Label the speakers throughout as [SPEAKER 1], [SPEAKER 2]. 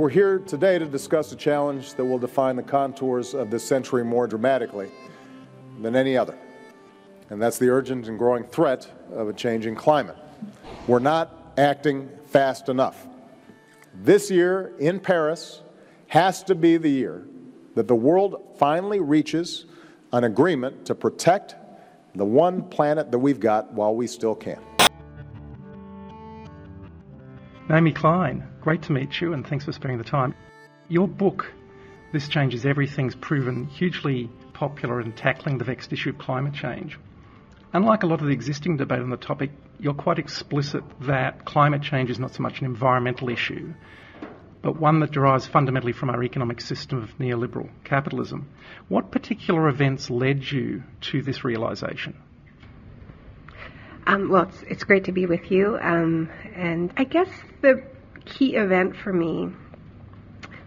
[SPEAKER 1] We're here today to discuss a challenge that will define the contours of this century more dramatically than any other, and that's the urgent and growing threat of a changing climate. We're not acting fast enough. This year in Paris has to be the year that the world finally reaches an agreement to protect the one planet that we've got while we still can.
[SPEAKER 2] Naomi Klein, great to meet you and thanks for spending the time. Your book, This Changes Everything, Everything's proven hugely popular in tackling the vexed issue of climate change. Unlike a lot of the existing debate on the topic, you're quite explicit that climate change is not so much an environmental issue, but one that derives fundamentally from our economic system of neoliberal capitalism. What particular events led you to this realization?
[SPEAKER 3] Um, well, it's, it's great to be with you. Um, and I guess the key event for me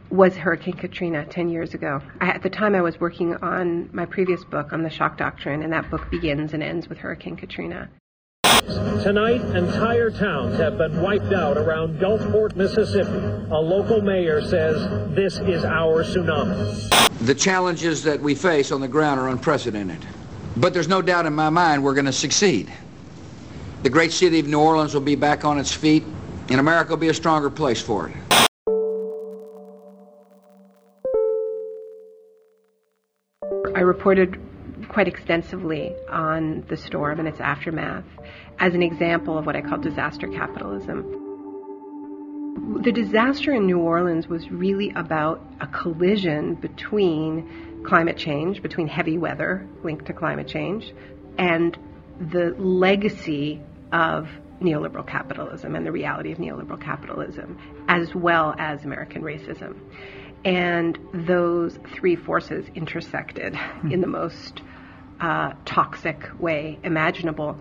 [SPEAKER 3] was Hurricane Katrina 10 years ago. I, at the time, I was working on my previous book on the shock doctrine, and that book begins and ends with Hurricane Katrina.
[SPEAKER 4] Tonight, entire towns have been wiped out around Gulfport, Mississippi. A local mayor says this is our tsunami.
[SPEAKER 5] The challenges that we face on the ground are unprecedented. But there's no doubt in my mind we're going to succeed. The great city of New Orleans will be back on its feet, and America will be a stronger place for it.
[SPEAKER 3] I reported quite extensively on the storm and its aftermath as an example of what I call disaster capitalism. The disaster in New Orleans was really about a collision between climate change, between heavy weather linked to climate change, and the legacy of neoliberal capitalism and the reality of neoliberal capitalism, as well as American racism. And those three forces intersected in the hmm. most uh, toxic way imaginable,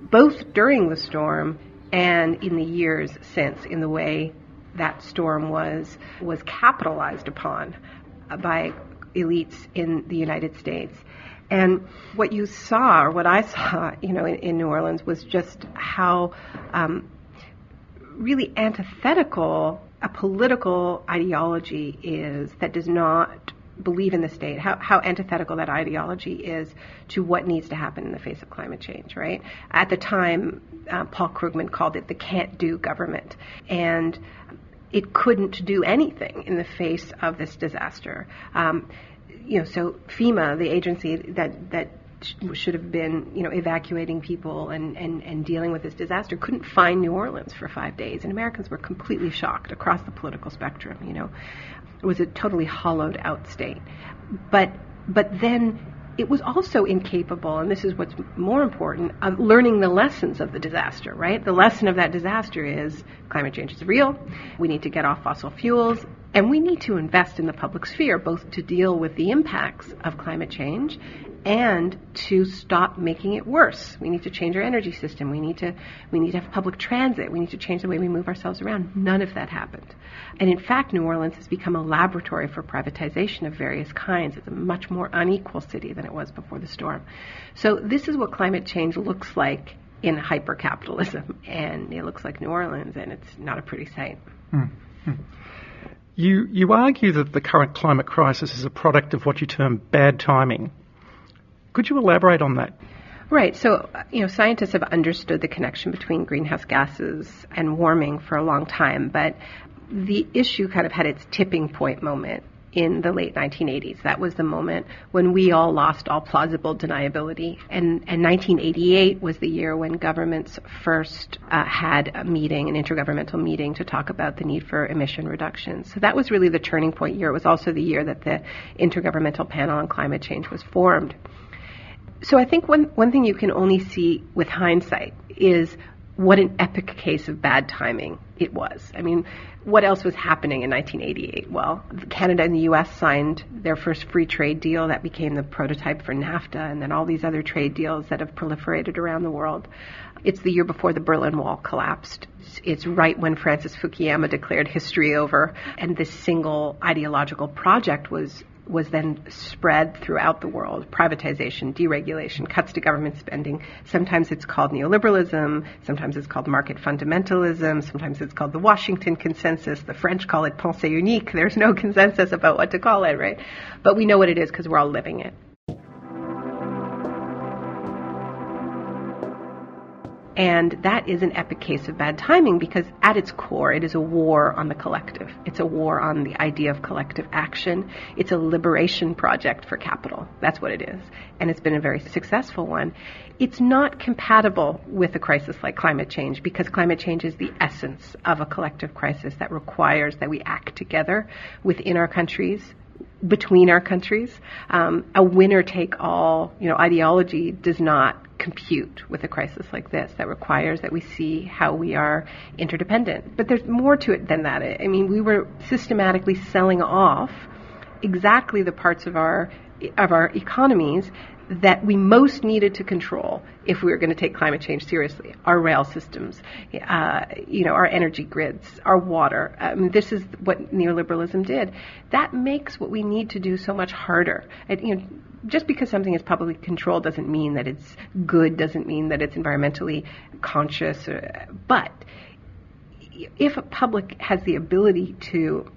[SPEAKER 3] both during the storm and in the years since, in the way that storm was was capitalized upon by elites in the United States. And what you saw, or what I saw, you know, in, in New Orleans, was just how um, really antithetical a political ideology is that does not believe in the state, how, how antithetical that ideology is to what needs to happen in the face of climate change, right? At the time, uh, Paul Krugman called it the can't do government. And it couldn't do anything in the face of this disaster. Um, you know, so FEMA, the agency that, that should have been, you know, evacuating people and, and, and dealing with this disaster, couldn't find New Orleans for five days. And Americans were completely shocked across the political spectrum, you know. It was a totally hollowed out state. But, but then it was also incapable, and this is what's more important, of learning the lessons of the disaster, right? The lesson of that disaster is climate change is real, we need to get off fossil fuels, and we need to invest in the public sphere, both to deal with the impacts of climate change and to stop making it worse. We need to change our energy system. We need to we need to have public transit. We need to change the way we move ourselves around. None of that happened. And in fact, New Orleans has become a laboratory for privatization of various kinds. It's a much more unequal city than it was before the storm. So this is what climate change looks like in hypercapitalism, and it looks like New Orleans, and it's not a pretty sight.
[SPEAKER 2] Mm-hmm. You you argue that the current climate crisis is a product of what you term bad timing could you elaborate on that?
[SPEAKER 3] Right. So, you know, scientists have understood the connection between greenhouse gases and warming for a long time, but the issue kind of had its tipping point moment in the late 1980s. That was the moment when we all lost all plausible deniability. And, and 1988 was the year when governments first uh, had a meeting, an intergovernmental meeting, to talk about the need for emission reductions. So that was really the turning point year. It was also the year that the Intergovernmental Panel on Climate Change was formed. So I think one, one thing you can only see with hindsight is what an epic case of bad timing it was. I mean, what else was happening in 1988? Well, Canada and the U.S. signed their first free trade deal that became the prototype for NAFTA, and then all these other trade deals that have proliferated around the world. It's the year before the Berlin Wall collapsed. It's right when Francis Fukuyama declared history over, and this single ideological project was was then spread throughout the world privatization, deregulation, cuts to government spending. Sometimes it's called neoliberalism, sometimes it's called market fundamentalism, sometimes it's called the Washington consensus. The French call it pensée unique. There's no consensus about what to call it, right? But we know what it is because we're all living it. And that is an epic case of bad timing because at its core, it is a war on the collective. It's a war on the idea of collective action. It's a liberation project for capital. That's what it is. And it's been a very successful one. It's not compatible with a crisis like climate change because climate change is the essence of a collective crisis that requires that we act together within our countries, between our countries. Um, a winner take all, you know, ideology does not compute with a crisis like this that requires that we see how we are interdependent. But there's more to it than that. I mean, we were systematically selling off exactly the parts of our of our economies that we most needed to control if we were going to take climate change seriously. Our rail systems, uh, you know, our energy grids, our water. Mean, this is what neoliberalism did. That makes what we need to do so much harder. You know, just because something is publicly controlled doesn't mean that it's good, doesn't mean that it's environmentally conscious. Or, but if a public has the ability to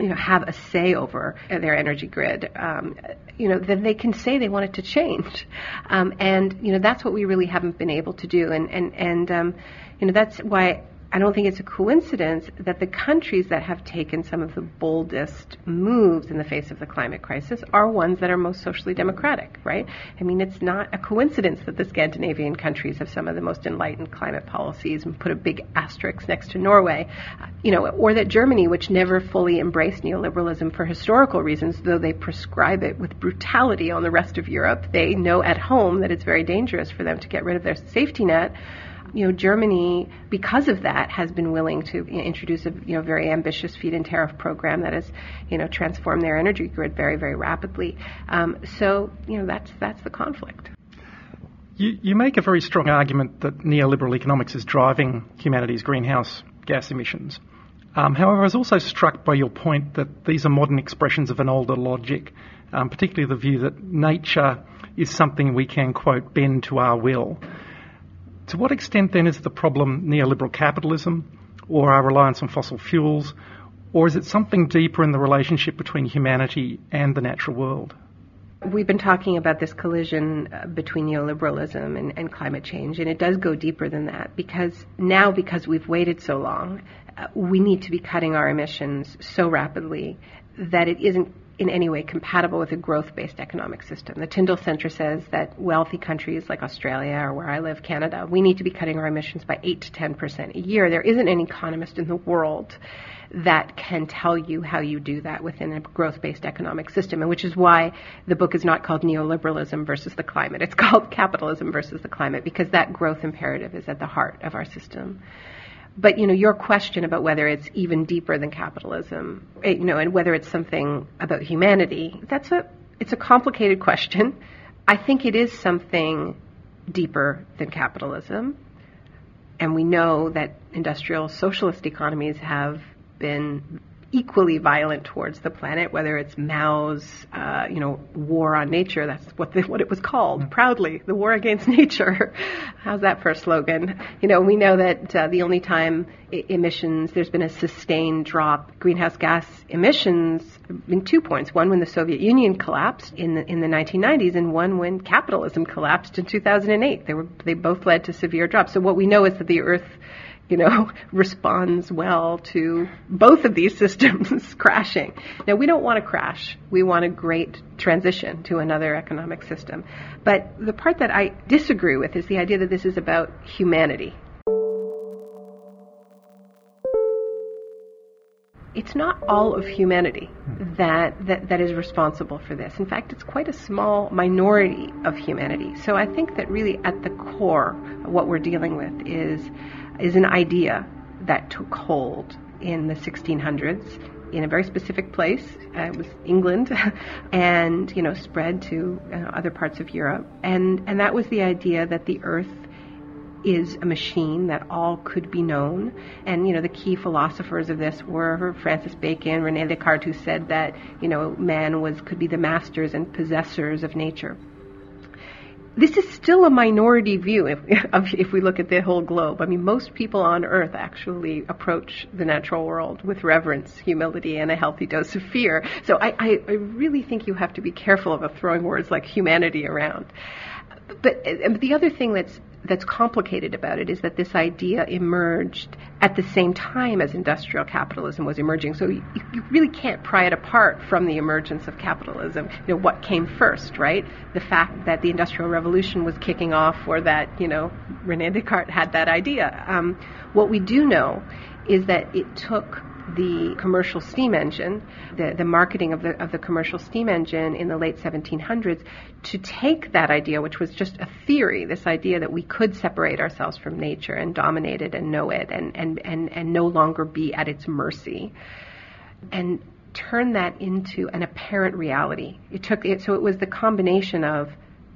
[SPEAKER 3] you know, have a say over their energy grid, um, you know, then they can say they want it to change. Um, and, you know, that's what we really haven't been able to do. And, and, and um, you know, that's why I don't think it's a coincidence that the countries that have taken some of the boldest moves in the face of the climate crisis are ones that are most socially democratic, right? I mean, it's not a coincidence that the Scandinavian countries have some of the most enlightened climate policies and put a big asterisk next to Norway, uh, you know, or that Germany, which never fully embraced neoliberalism for historical reasons, though they prescribe it with brutality on the rest of Europe, they know at home that it's very dangerous for them to get rid of their safety net you know, Germany, because of that, has been willing to introduce a you know very ambitious feed-in tariff program that has you know transformed their energy grid very very rapidly. Um, so you know that's that's the conflict.
[SPEAKER 2] You, you make a very strong argument that neoliberal economics is driving humanity's greenhouse gas emissions. Um, however, I was also struck by your point that these are modern expressions of an older logic, um, particularly the view that nature is something we can, quote, bend to our will. To what extent then is the problem neoliberal capitalism or our reliance on fossil fuels, or is it something deeper in the relationship between humanity and the natural world?
[SPEAKER 3] We've been talking about this collision uh, between neoliberalism and, and, climate change, and it does go deeper than that because now, because we've waited so long, uh, we need to be cutting our emissions so rapidly that it isn't in any way compatible with a growth based economic system. The Tyndall Center says that wealthy countries like Australia or where I live, Canada, we need to be cutting our emissions by 8 to 10% a year. There isn't an economist in the world that can tell you how you do that within a growth based economic system, and which is why the book is not called Neoliberalism versus the Climate. It's called Capitalism versus the Climate because that growth imperative is at the heart of our system. But you know, your question about whether it's even deeper than capitalism, you know, and whether it's something about humanity, that's a it's a complicated question. I think it is something deeper than capitalism. And we know that industrial socialist economies have been equally violent towards the planet, whether it's Mao's, uh, you know, war on nature. That's what the, what it was called, mm. proudly, the war against nature. How's that for a slogan? You know, we know that uh, the only time I- emissions there's been a sustained drop greenhouse gas emissions in two points. One when the Soviet Union collapsed in the in the 1990s, and one when capitalism collapsed in 2008. They were they both led to severe drops. So what we know is that the Earth you know, responds well to both of these systems crashing. Now, we don't want to crash. We want a great transition to another economic system. But the part that I disagree with is the idea that this is about humanity. It's not all of humanity that, that, that is responsible for this. In fact, it's quite a small minority of humanity. So I think that really at the core of what we're dealing with is is an idea that took hold in the 1600s in a very specific place. Uh, it was England, and you know spread to uh, other parts of Europe. And and that was the idea that the Earth is a machine that all could be known. And, you know, the key philosophers of this were Francis Bacon, Rene Descartes, who said that, you know, man was, could be the masters and possessors of nature. This is still a minority view if, if we look at the whole globe. I mean, most people on Earth actually approach the natural world with reverence, humility, and a healthy dose of fear. So I, I, I really think you have to be careful of throwing words like humanity around. But the other thing that's that's complicated about it is that this idea emerged at the same time as industrial capitalism was emerging. So you, you, really can't pry it apart from the emergence of capitalism. You know, what came first, right? The fact that the Industrial Revolution was kicking off or that, you know, Rene Descartes had that idea. Um, what we do know is that it took the commercial steam engine, the, the marketing of the, of the commercial steam engine in the late 1700s, to take that idea, which was just a theory, this idea that we could separate ourselves from nature and dominate it and know it and, and, and, and no longer be at its mercy, and turn that into an apparent reality. It took it, so it was the combination of,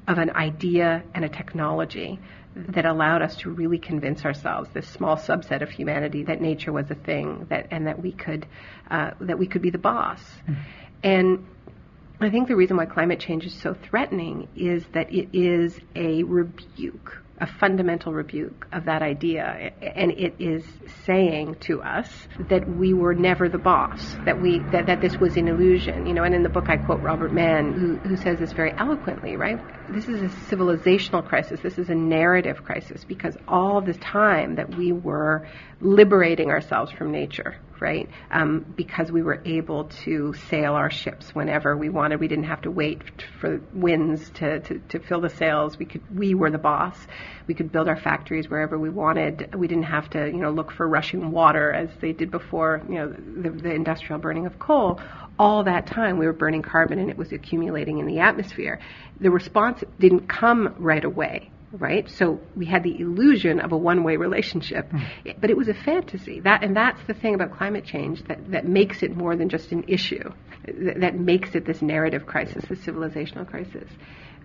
[SPEAKER 3] of an idea and a technology that allowed us to really convince ourselves, this small subset of humanity, that nature was a thing, that and that we could uh, that we could be the boss. Mm. And I think the reason why climate change is so threatening is that it is a rebuke a fundamental rebuke of that idea, and it is saying to us that we were never the boss, that we that, that this was an illusion, you know. And in the book, I quote Robert Manne, who, who says this very eloquently, right? This is a civilizational crisis. This is a narrative crisis because all the time that we were liberating ourselves from nature, right? Um, because we were able to sail our ships whenever we wanted. We didn't have to wait for winds to, to, to fill the sails. We could we were the boss. We could build our factories wherever we wanted. We didn't have to you know look for rushing water as they did before you know the, the industrial burning of coal. All that time we were burning carbon and it was accumulating in the atmosphere. The response didn't come right away right? So we had the illusion of a one-way relationship, mm. but it was a fantasy. That and that's the thing about climate change that that makes it more than just an issue. That, that makes it this narrative crisis, this civilizational crisis.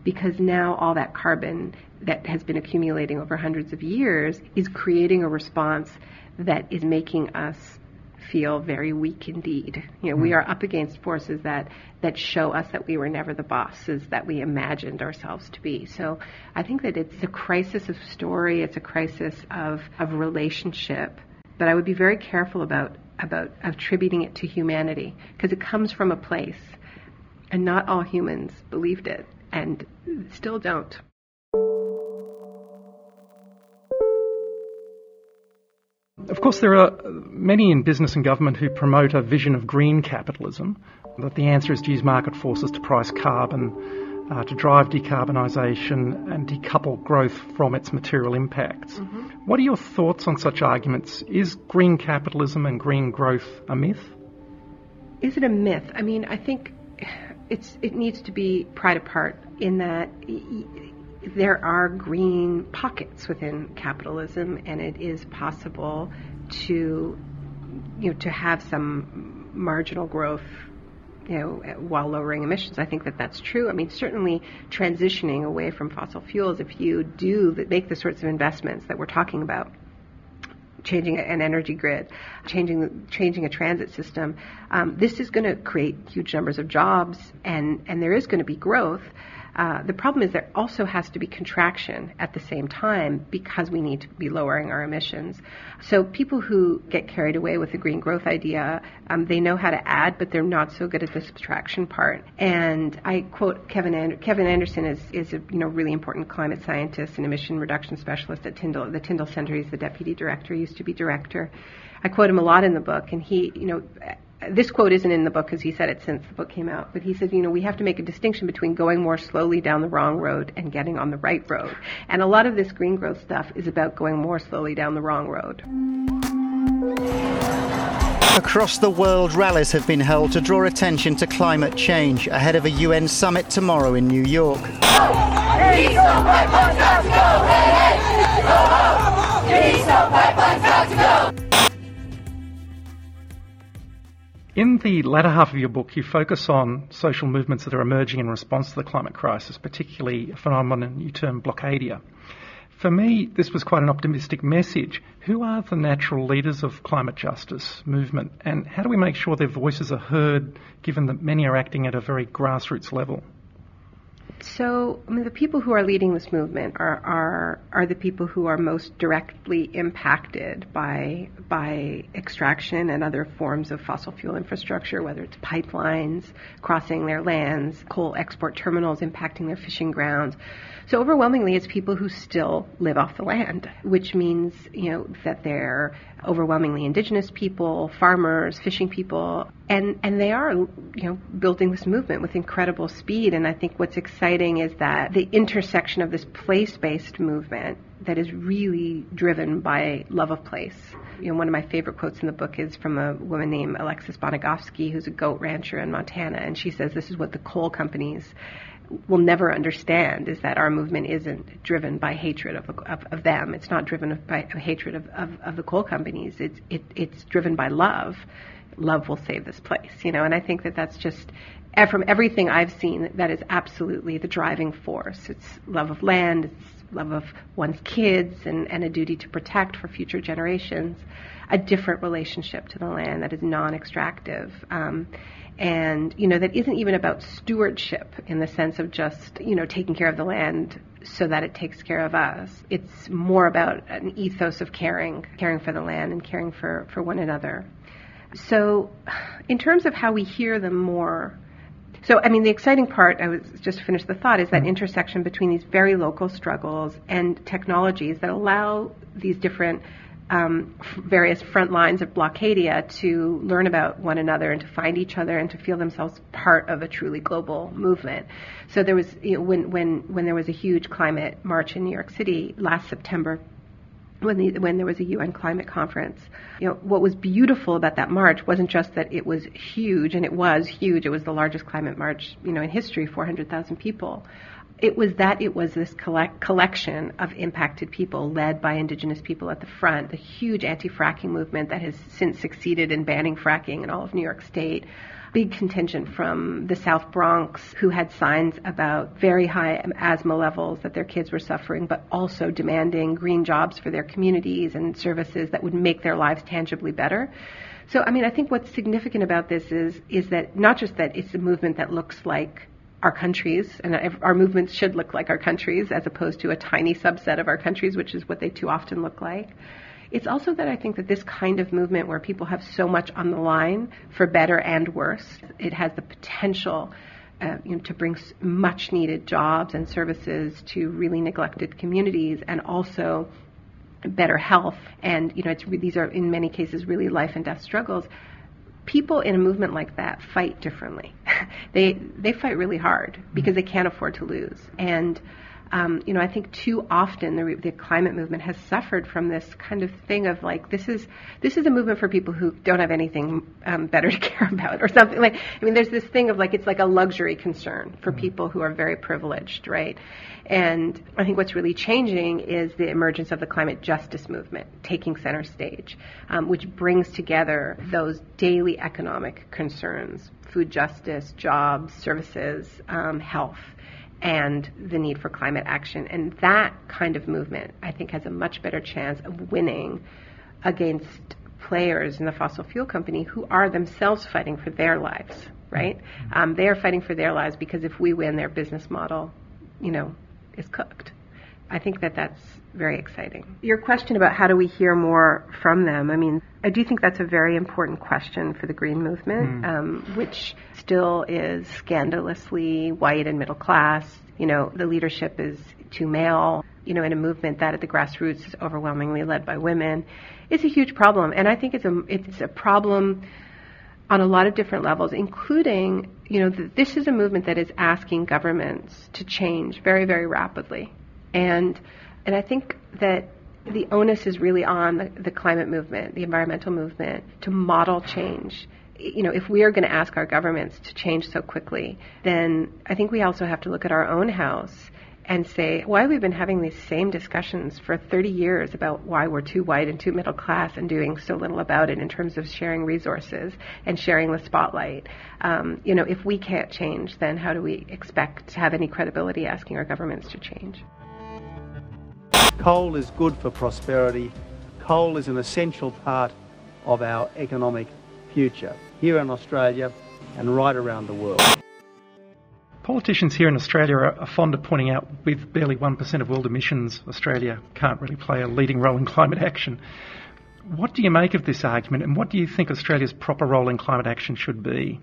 [SPEAKER 3] Because now all that carbon that has been accumulating over hundreds of years is creating a response that is making us feel very weak indeed. You know, mm we hmm. are up against forces that that show us that we were never the bosses that we imagined ourselves to be. So I think that it's a crisis of story, it's a crisis of, of relationship. But I would be very careful about about attributing it to humanity because it comes from a place and not all humans believed it and still don't.
[SPEAKER 2] Of course, there are many in business and government who promote a vision of green capitalism, that the answer is to use market forces to price carbon, uh, to drive decarbonisation and decouple growth from its material impacts. Mm-hmm. What are your thoughts on such arguments? Is green capitalism and green growth a myth?
[SPEAKER 3] Is it a myth? I mean, I think it's it needs to be pried apart in that there are green pockets within capitalism, and it is possible to, you know, to have some marginal growth, you know, while lowering emissions. I think that that's true. I mean, certainly transitioning away from fossil fuels, if you do make the sorts of investments that we're talking about, changing an energy grid, changing changing a transit system. Um, this is going to create huge numbers of jobs, and and there is going to be growth. Uh, the problem is there also has to be contraction at the same time because we need to be lowering our emissions. So people who get carried away with the green growth idea, um, they know how to add, but they're not so good at the subtraction part. And I quote Kevin and- Kevin Anderson is is a you know really important climate scientist and emission reduction specialist at Tyndall the Tyndall Center. He's the deputy director, He used to be director. I quote him a lot in the book, and he you know this quote isn't in the book because he said it since the book came out, but he said, you know, we have to make a distinction between going more slowly down the wrong road and getting on the right road. And a lot of this green growth stuff is about going more slowly down the wrong road.
[SPEAKER 6] Across the world, rallies have been held to draw attention to climate change ahead of a UN summit tomorrow in New York.
[SPEAKER 2] In the latter half of your book, you focus on social movements that are emerging in response to the climate crisis, particularly a phenomenon you term blockadia. For me, this was quite an optimistic message. Who are the natural leaders of climate justice movement, and how do we make sure their voices are heard, given that many are acting at a very grassroots level?
[SPEAKER 3] So, I mean, the people who are leading this movement are, are are the people who are most directly impacted by by extraction and other forms of fossil fuel infrastructure, whether it's pipelines crossing their lands, coal export terminals impacting their fishing grounds. So, overwhelmingly, it's people who still live off the land, which means you know that they're overwhelmingly indigenous people, farmers, fishing people, and and they are you know building this movement with incredible speed. And I think what's exciting is that the intersection of this place-based movement that is really driven by love of place. You know, one of my favorite quotes in the book is from a woman named Alexis Bonogofsky, who's a goat rancher in Montana, and she says this is what the coal companies will never understand is that our movement isn't driven by hatred of, of, of them. It's not driven by hatred of, of, of the coal companies. It's, it, it's driven by love. Love will save this place, you know, and I think that that's just, from everything I've seen, that is absolutely the driving force. It's love of land, it's love of one's kids, and, and a duty to protect for future generations, a different relationship to the land that is non extractive. Um, and you know that isn't even about stewardship in the sense of just you know taking care of the land so that it takes care of us it's more about an ethos of caring caring for the land and caring for for one another so in terms of how we hear them more so i mean the exciting part i was just to finish the thought is that intersection between these very local struggles and technologies that allow these different um, various front lines of Blockadia to learn about one another and to find each other and to feel themselves part of a truly global movement. So there was you know, when when when there was a huge climate march in New York City last September. When, the, when there was a UN climate conference, you know what was beautiful about that march wasn't just that it was huge, and it was huge. It was the largest climate march, you know, in history, 400,000 people it was that it was this collect, collection of impacted people led by indigenous people at the front, the huge anti-fracking movement that has since succeeded in banning fracking in all of New York State. Big contingent from the South Bronx who had signs about very high asthma levels that their kids were suffering, but also demanding green jobs for their communities and services that would make their lives tangibly better. So, I mean, I think what's significant about this is is that not just that it's a movement that looks like our countries, and our movements should look like our countries as opposed to a tiny subset of our countries, which is what they too often look like. It's also that I think that this kind of movement where people have so much on the line for better and worse, it has the potential uh, you know, to bring much needed jobs and services to really neglected communities and also better health. And, you know, it's, these are in many cases really life and death struggles people in a movement like that fight differently. they they fight really hard because they can't afford to lose. And um, you know, I think too often the, the climate movement has suffered from this kind of thing of like this is this is a movement for people who don't have anything um, better to care about or something like. I mean, there's this thing of like it's like a luxury concern for mm-hmm. people who are very privileged, right? And I think what's really changing is the emergence of the climate justice movement taking center stage, um, which brings together those daily economic concerns food justice, jobs, services, um, health and the need for climate action. And that kind of movement, I think, has a much better chance of winning against players in the fossil fuel company who are themselves fighting for their lives, right? Mm-hmm. Um, they are fighting for their lives because if we win, their business model, you know, is cooked. I think that that's very exciting. Your question about how do we hear more from them, I mean, I do think that's a very important question for the Green Movement, mm. um, which still is scandalously white and middle class. You know, the leadership is too male, you know, in a movement that at the grassroots is overwhelmingly led by women. It's a huge problem. And I think it's a, it's a problem on a lot of different levels, including, you know, th- this is a movement that is asking governments to change very, very rapidly. And and I think that the onus is really on the, the climate movement, the environmental movement, to model change. You know, if we are going to ask our governments to change so quickly, then I think we also have to look at our own house and say why we've been having these same discussions for 30 years about why we're too white and too middle class and doing so little about it in terms of sharing resources and sharing the spotlight. Um, you know, if we can't change, then how do we expect to have any credibility asking our governments to change?
[SPEAKER 7] Coal is good for prosperity. Coal is an essential part of our economic future here in Australia and right around the world.
[SPEAKER 2] Politicians here in Australia are fond of pointing out with barely 1% of world emissions, Australia can't really play a leading role in climate action. What do you make of this argument and what do you think Australia's proper role in climate action should be?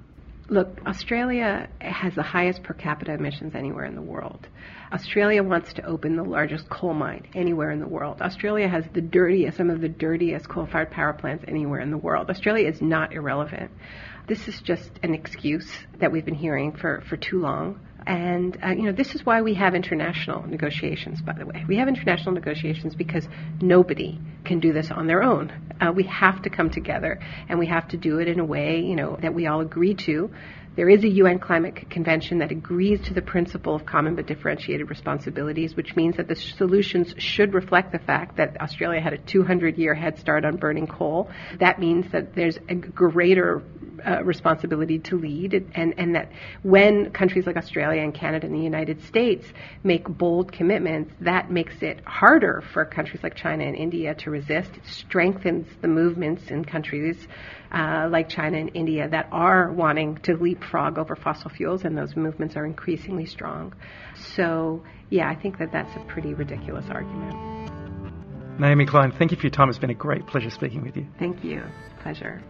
[SPEAKER 3] Look, Australia has the highest per capita emissions anywhere in the world. Australia wants to open the largest coal mine anywhere in the world. Australia has the dirtiest, some of the dirtiest coal fired power plants anywhere in the world. Australia is not irrelevant. This is just an excuse that we've been hearing for, for too long. And, uh, you know, this is why we have international negotiations, by the way. We have international negotiations because nobody can do this on their own. Uh, we have to come together and we have to do it in a way, you know, that we all agree to. There is a UN climate convention that agrees to the principle of common but differentiated responsibilities, which means that the solutions should reflect the fact that Australia had a 200 year head start on burning coal. That means that there's a greater uh, responsibility to lead, and, and that when countries like Australia and Canada and the United States make bold commitments, that makes it harder for countries like China and India to resist. It strengthens the movements in countries uh, like China and India that are wanting to leapfrog over fossil fuels, and those movements are increasingly strong. So, yeah, I think that that's a pretty ridiculous argument.
[SPEAKER 2] Naomi Klein, thank you for your time. It's been a great pleasure speaking with you.
[SPEAKER 3] Thank you. Pleasure.